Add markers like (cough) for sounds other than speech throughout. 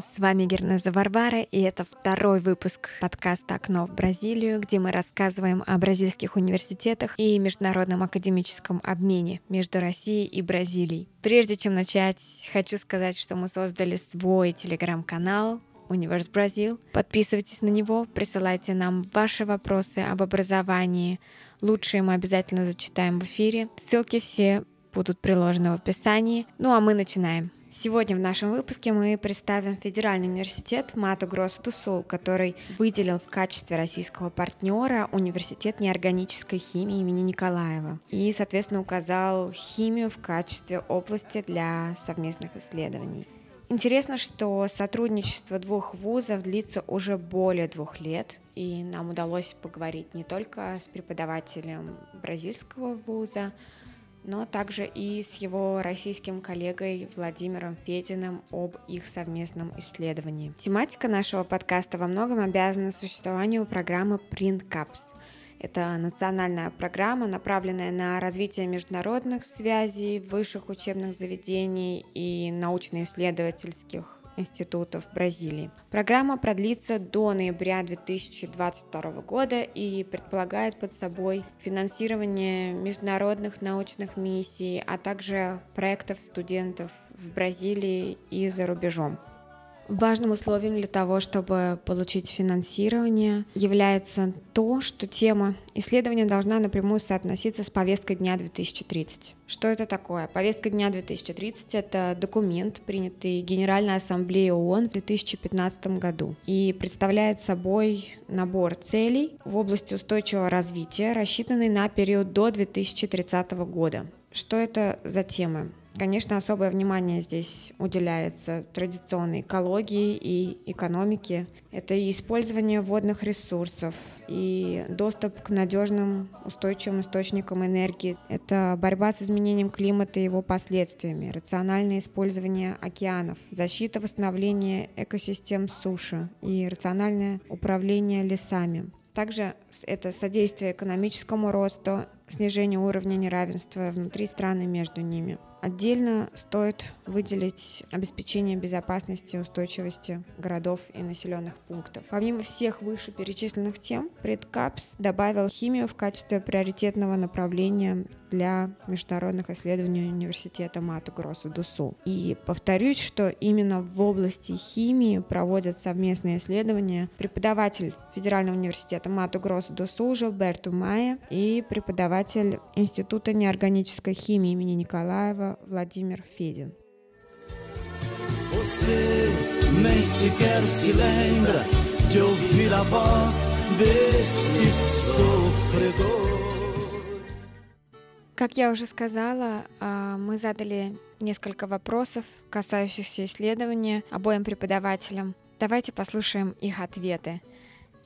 С вами Гернеза Варвара, и это второй выпуск подкаста «Окно в Бразилию», где мы рассказываем о бразильских университетах и международном академическом обмене между Россией и Бразилией. Прежде чем начать, хочу сказать, что мы создали свой телеграм-канал Универс Бразил. Подписывайтесь на него, присылайте нам ваши вопросы об образовании. Лучшие мы обязательно зачитаем в эфире. Ссылки все будут приложены в описании. Ну а мы начинаем. Сегодня в нашем выпуске мы представим Федеральный университет Мату Гросс ду Сул, который выделил в качестве российского партнера Университет неорганической химии имени Николаева и, соответственно, указал химию в качестве области для совместных исследований. Интересно, что сотрудничество двух вузов длится уже более двух лет, и нам удалось поговорить не только с преподавателем бразильского вуза, но также и с его российским коллегой Владимиром Фединым об их совместном исследовании. Тематика нашего подкаста во многом обязана существованию программы Print Caps. Это национальная программа, направленная на развитие международных связей, высших учебных заведений и научно-исследовательских институтов Бразилии. Программа продлится до ноября 2022 года и предполагает под собой финансирование международных научных миссий, а также проектов студентов в Бразилии и за рубежом. Важным условием для того, чтобы получить финансирование, является то, что тема исследования должна напрямую соотноситься с повесткой дня 2030. Что это такое? Повестка дня 2030 — это документ, принятый Генеральной Ассамблеей ООН в 2015 году и представляет собой набор целей в области устойчивого развития, рассчитанный на период до 2030 года. Что это за темы? Конечно, особое внимание здесь уделяется традиционной экологии и экономике. Это и использование водных ресурсов, и доступ к надежным устойчивым источникам энергии. Это борьба с изменением климата и его последствиями, рациональное использование океанов, защита восстановления экосистем суши и рациональное управление лесами. Также это содействие экономическому росту, снижению уровня неравенства внутри стран и между ними. Отдельно стоит выделить обеспечение безопасности и устойчивости городов и населенных пунктов. Помимо всех вышеперечисленных тем, предкапс добавил химию в качестве приоритетного направления для международных исследований университета Мату Гросса Дусу. И повторюсь, что именно в области химии проводят совместные исследования преподаватель Федерального университета Мату Гросса Дусу Жилберту Майя и преподаватель Института неорганической химии имени Николаева Владимир Федин. Você nem sequer se lembra de ouvir a voz deste sofredor. Как я уже сказала, а, мы задали несколько вопросов, касающихся исследования обоим преподавателям. Давайте послушаем их ответы.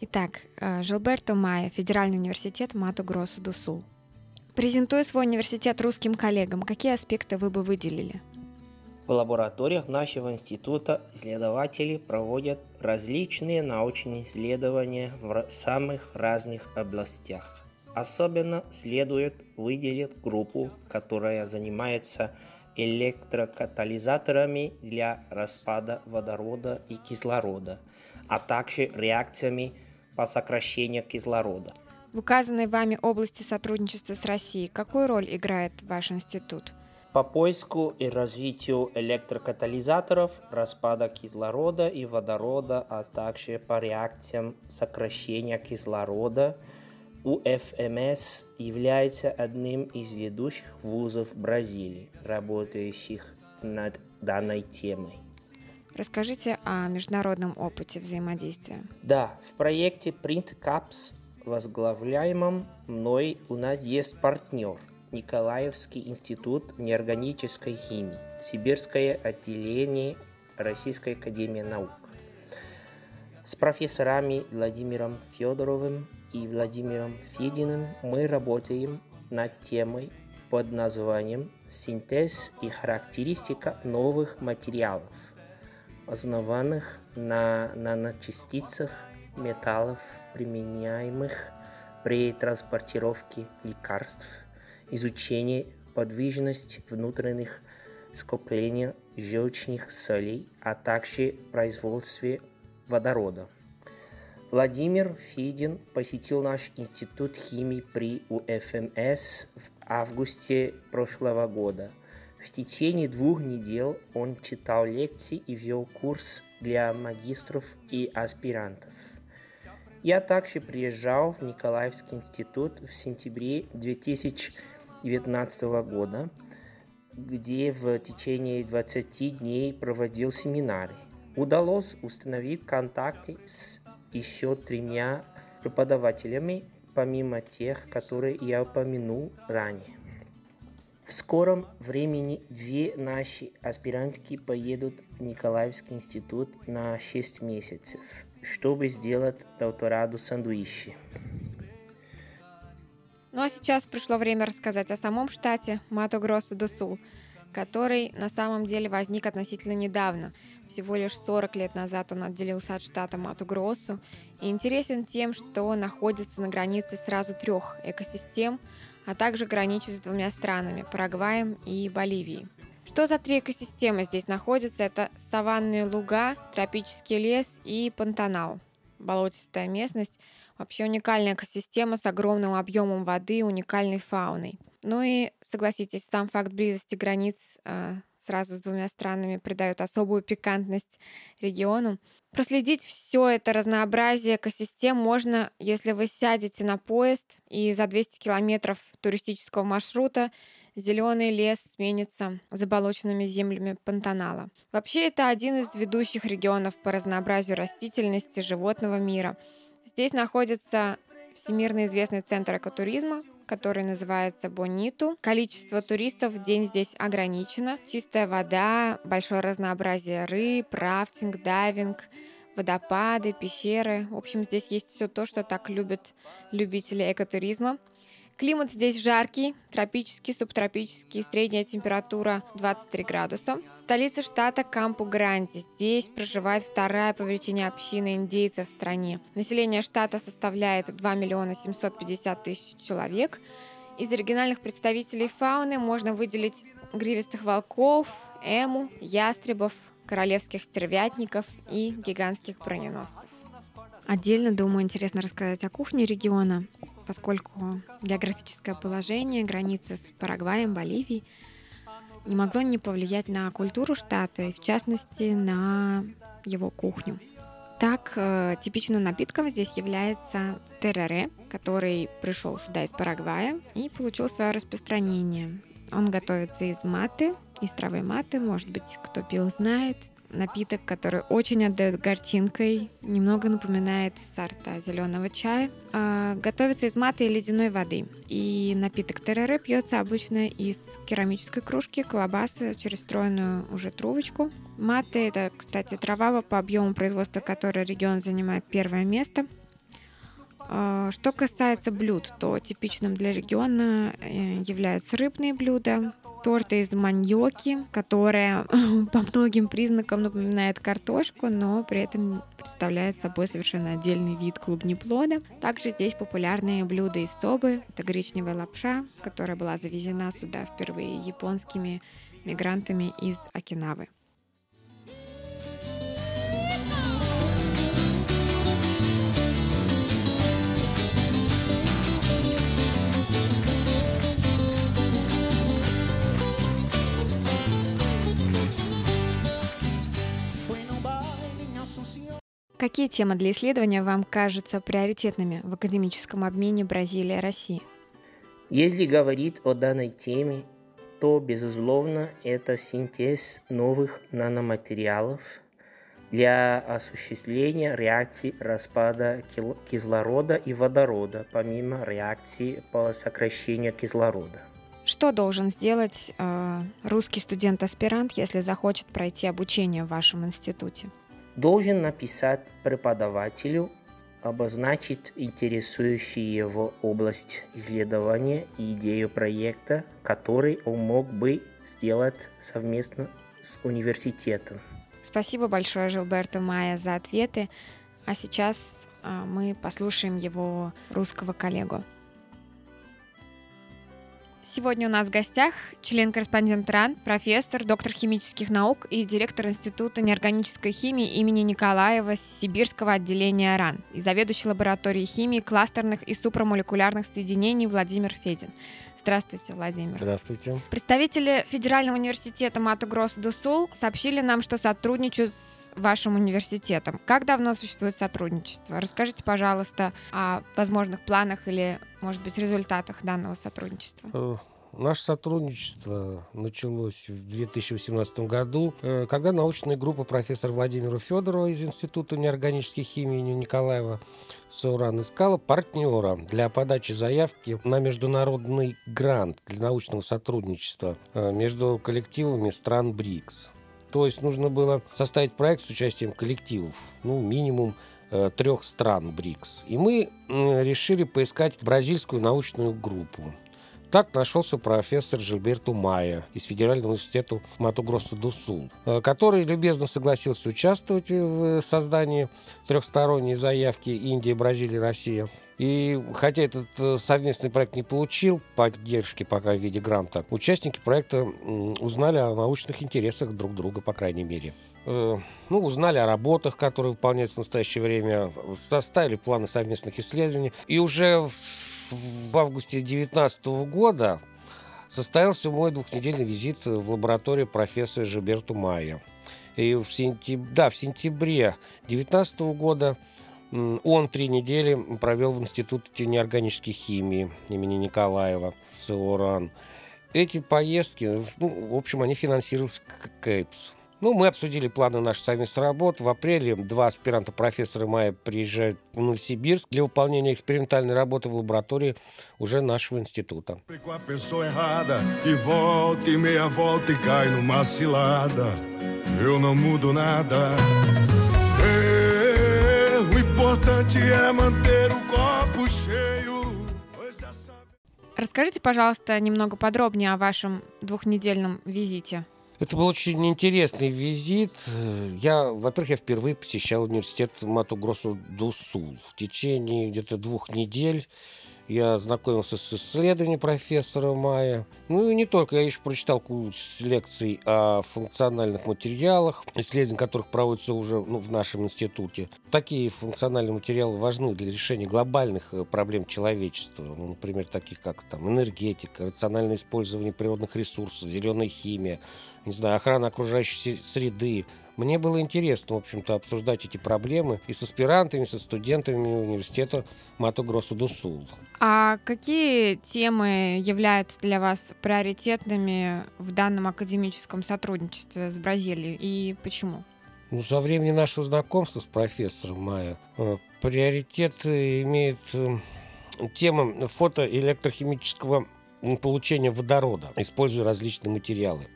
Итак, а, Жилберто Майя, Федеральный университет Мату Гроссу до Сул. Презентуя свой университет русским коллегам, какие аспекты вы бы выделили? В лабораториях нашего института исследователи проводят различные научные исследования в самых разных областях. Особенно следует выделить группу, которая занимается электрокатализаторами для распада водорода и кислорода, а также реакциями по сокращению кислорода. В указанной вами области сотрудничества с Россией какую роль играет ваш институт? По поиску и развитию электрокатализаторов, распада кислорода и водорода, а также по реакциям сокращения кислорода – УФМС является одним из ведущих вузов Бразилии, работающих над данной темой. Расскажите о международном опыте взаимодействия. Да, в проекте Print Caps, возглавляемом мной, у нас есть партнер – Николаевский институт неорганической химии, Сибирское отделение Российской академии наук. С профессорами Владимиром Федоровым и Владимиром Фединым мы работаем над темой под названием «Синтез и характеристика новых материалов, основанных на наночастицах металлов, применяемых при транспортировке лекарств, изучение подвижности внутренних скопления желчных солей, а также производстве водорода. Владимир Федин посетил наш институт химии при УФМС в августе прошлого года. В течение двух недель он читал лекции и вел курс для магистров и аспирантов. Я также приезжал в Николаевский институт в сентябре 2019 года, где в течение 20 дней проводил семинары. Удалось установить контакты с еще тремя преподавателями, помимо тех, которые я упомянул ранее. В скором времени две наши аспирантки поедут в Николаевский институт на 6 месяцев, чтобы сделать доктораду сандвичи. Ну а сейчас пришло время рассказать о самом штате Мато-Гроссо-до-Сул, который на самом деле возник относительно недавно – всего лишь 40 лет назад он отделился от штата Мату-Гроссу и интересен тем, что находится на границе сразу трех экосистем, а также граничит с двумя странами – Парагваем и Боливией. Что за три экосистемы здесь находятся? Это саванные луга, тропический лес и Пантанал, болотистая местность. Вообще уникальная экосистема с огромным объемом воды и уникальной фауной. Ну и, согласитесь, сам факт близости границ а, сразу с двумя странами придает особую пикантность региону. Проследить все это разнообразие экосистем можно, если вы сядете на поезд и за 200 километров туристического маршрута зеленый лес сменится заболоченными землями Пантанала. Вообще это один из ведущих регионов по разнообразию растительности животного мира. Здесь находится всемирно известный центр экотуризма, который называется Бониту. Количество туристов в день здесь ограничено. Чистая вода, большое разнообразие рыб, рафтинг, дайвинг, водопады, пещеры. В общем, здесь есть все то, что так любят любители экотуризма. Климат здесь жаркий, тропический, субтропический, средняя температура 23 градуса. Столица штата Кампу-Гранди. Здесь проживает вторая по величине община индейцев в стране. Население штата составляет 2 миллиона 750 тысяч человек. Из оригинальных представителей фауны можно выделить гривистых волков, эму, ястребов, королевских стервятников и гигантских броненосцев. Отдельно, думаю, интересно рассказать о кухне региона поскольку географическое положение, границы с Парагваем, Боливией не могло не повлиять на культуру штата и, в частности, на его кухню. Так, э, типичным напитком здесь является терере, который пришел сюда из Парагвая и получил свое распространение. Он готовится из маты, из травы маты, может быть, кто пил, знает напиток, который очень отдает горчинкой, немного напоминает сорта зеленого чая. А, готовится из маты и ледяной воды. И напиток терере пьется обычно из керамической кружки, колбасы через встроенную уже трубочку. Маты – это, кстати, трава, по объему производства которой регион занимает первое место. А, что касается блюд, то типичным для региона э, являются рыбные блюда, торта из маньоки, которая (laughs) по многим признакам напоминает картошку, но при этом представляет собой совершенно отдельный вид клубнеплода. Также здесь популярные блюда из собы. Это гречневая лапша, которая была завезена сюда впервые японскими мигрантами из Окинавы. Какие темы для исследования вам кажутся приоритетными в академическом обмене Бразилия-Россия? Если говорить о данной теме, то, безусловно, это синтез новых наноматериалов для осуществления реакции распада кислорода и водорода, помимо реакции по сокращению кислорода. Что должен сделать э, русский студент-аспирант, если захочет пройти обучение в вашем институте? Должен написать преподавателю, обозначить интересующую его область исследования и идею проекта, который он мог бы сделать совместно с университетом. Спасибо большое Жилберту Майя за ответы. А сейчас а, мы послушаем его русского коллегу. Сегодня у нас в гостях член-корреспондент РАН, профессор, доктор химических наук и директор Института неорганической химии имени Николаева Сибирского отделения РАН и заведующий лабораторией химии кластерных и супрамолекулярных соединений Владимир Федин. Здравствуйте, Владимир. Здравствуйте. Представители Федерального университета Мату Гросс Дусул сообщили нам, что сотрудничают с вашим университетом. Как давно существует сотрудничество? Расскажите, пожалуйста, о возможных планах или, может быть, результатах данного сотрудничества. Э, наше сотрудничество началось в 2018 году, э, когда научная группа профессора Владимира Федорова из Института неорганической химии имени Николаева Сауран искала партнера для подачи заявки на международный грант для научного сотрудничества э, между коллективами стран БРИКС. То есть нужно было составить проект с участием коллективов, ну, минимум э, трех стран БРИКС. И мы решили поискать бразильскую научную группу. Так нашелся профессор Жильберто Майя из Федерального университета Матугросса до Сул, э, который любезно согласился участвовать в создании трехсторонней заявки Индия, Бразилия, Россия. И хотя этот э, совместный проект не получил поддержки пока в виде гранта, участники проекта узнали о научных интересах друг друга, по крайней мере. Э, ну, узнали о работах, которые выполняются в настоящее время, составили планы совместных исследований. И уже в августе 2019 года состоялся мой двухнедельный визит в лабораторию профессора Жиберту Майя. И в сентябре, да, в сентябре 2019 года он три недели провел в Институте неорганической химии имени Николаева, СОРАН. Эти поездки, ну, в общем, они финансировались КЭПС. Ну, мы обсудили планы нашей совместной работы. В апреле два аспиранта профессора Майя приезжают в Новосибирск для выполнения экспериментальной работы в лаборатории уже нашего института. Eu não mudo nada. importante é manter o copo cheio. Расскажите, пожалуйста, немного подробнее о вашем двухнедельном визите. Это был очень интересный визит. Я, во-первых, я впервые посещал университет Мату Гросу Дусул. В течение где-то двух недель я знакомился с исследованием профессора Майя. Ну и не только, я еще прочитал курс лекций о функциональных материалах, исследования которых проводятся уже ну, в нашем институте. Такие функциональные материалы важны для решения глобальных э, проблем человечества, ну, например, таких как там, энергетика, рациональное использование природных ресурсов, зеленая химия, не знаю, охрана окружающей среды, мне было интересно, в общем-то, обсуждать эти проблемы и с аспирантами, со студентами университета Мату Гросу до Сул. А какие темы являются для вас приоритетными в данном академическом сотрудничестве с Бразилией и почему? Ну, со времени нашего знакомства с профессором Майя э, приоритет имеет э, тема фотоэлектрохимического получения водорода, используя различные материалы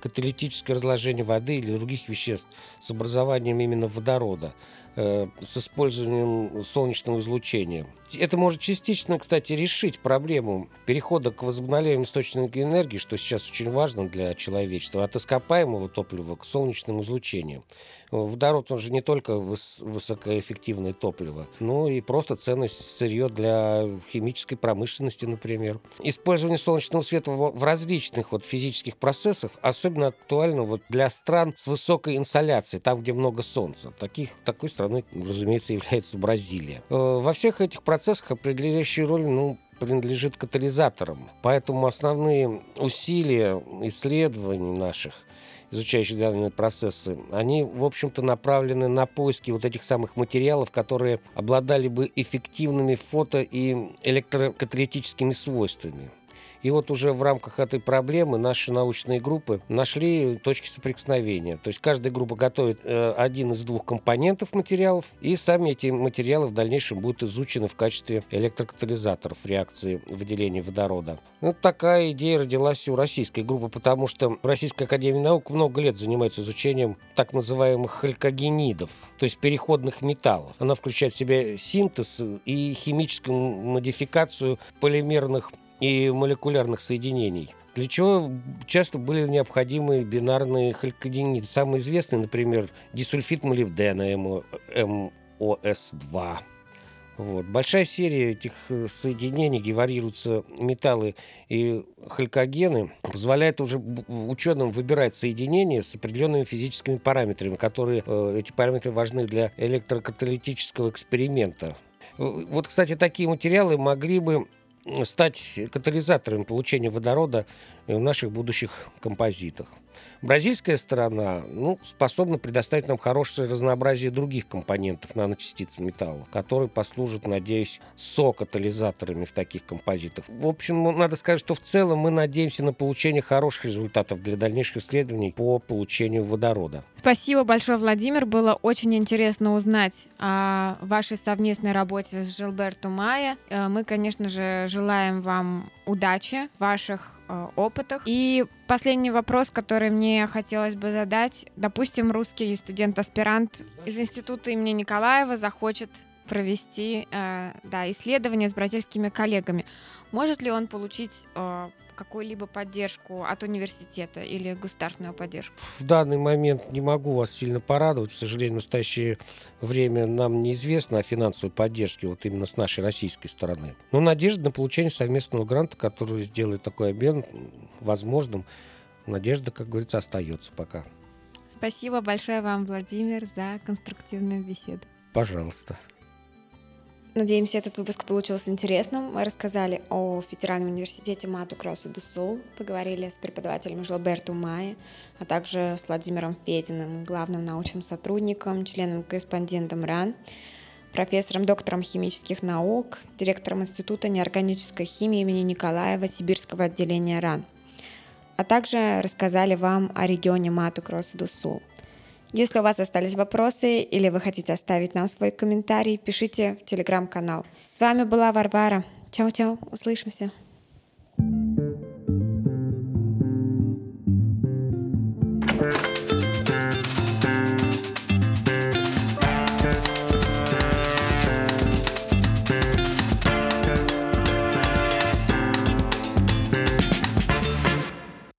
каталитическое разложение воды или других веществ с образованием именно водорода, э, с использованием солнечного излучения. Это может частично, кстати, решить проблему перехода к возобновляемым источникам энергии, что сейчас очень важно для человечества, от ископаемого топлива к солнечному излучению. Водород, он же не только выс- высокоэффективное топливо, но и просто ценность сырье для химической промышленности, например. Использование солнечного света в, в различных вот физических процессах особенно актуально вот для стран с высокой инсоляцией, там, где много солнца. Таких, такой страной, разумеется, является Бразилия. Э, во всех этих процессах определяющую роль, ну, принадлежит катализаторам. Поэтому основные усилия исследований наших изучающих данные процессы, они, в общем-то, направлены на поиски вот этих самых материалов, которые обладали бы эффективными фото- и электрокаталитическими свойствами. И вот уже в рамках этой проблемы наши научные группы нашли точки соприкосновения. То есть каждая группа готовит э, один из двух компонентов материалов, и сами эти материалы в дальнейшем будут изучены в качестве электрокатализаторов реакции выделения водорода. Вот такая идея родилась у российской группы, потому что Российская Академия Наук много лет занимается изучением так называемых халькогенидов, то есть переходных металлов. Она включает в себя синтез и химическую модификацию полимерных и молекулярных соединений. Для чего часто были необходимы бинарные халькодениды. Самый известный, например, дисульфид молибдена МОС-2. Вот. Большая серия этих э, соединений, где варьируются металлы и халькогены, позволяет уже ученым выбирать соединения с определенными физическими параметрами, которые э, эти параметры важны для электрокаталитического эксперимента. Вот, кстати, такие материалы могли бы стать катализаторами получения водорода в наших будущих композитах. Бразильская сторона ну, способна предоставить нам хорошее разнообразие других компонентов наночастиц металла, которые послужат, надеюсь, сокатализаторами в таких композитах. В общем, ну, надо сказать, что в целом мы надеемся на получение хороших результатов для дальнейших исследований по получению водорода. Спасибо большое, Владимир. Было очень интересно узнать о вашей совместной работе с Жилберто Майя. Э, мы, конечно же, желаем вам удачи в ваших опытах. И последний вопрос, который мне хотелось бы задать. Допустим, русский студент-аспирант из института имени Николаева захочет провести э, да, исследование с бразильскими коллегами. Может ли он получить э, какую-либо поддержку от университета или государственную поддержку? В данный момент не могу вас сильно порадовать. К сожалению, в настоящее время нам неизвестно о финансовой поддержке вот именно с нашей российской стороны. Но надежда на получение совместного гранта, который сделает такой обмен возможным, надежда, как говорится, остается пока. Спасибо большое вам, Владимир, за конструктивную беседу. Пожалуйста. Надеемся, этот выпуск получился интересным. Мы рассказали о Федеральном университете Мату Кросу до Сул, поговорили с преподавателем Жилберту Майи, а также с Владимиром Фединым, главным научным сотрудником, членом-корреспондентом РАН, профессором, доктором химических наук, директором Института неорганической химии имени Николаева Сибирского отделения РАН, а также рассказали вам о регионе Мату Кросу до Сул. Если у вас остались вопросы или вы хотите оставить нам свой комментарий, пишите в телеграм-канал. С вами была Варвара. Чао-чао, услышимся. thank you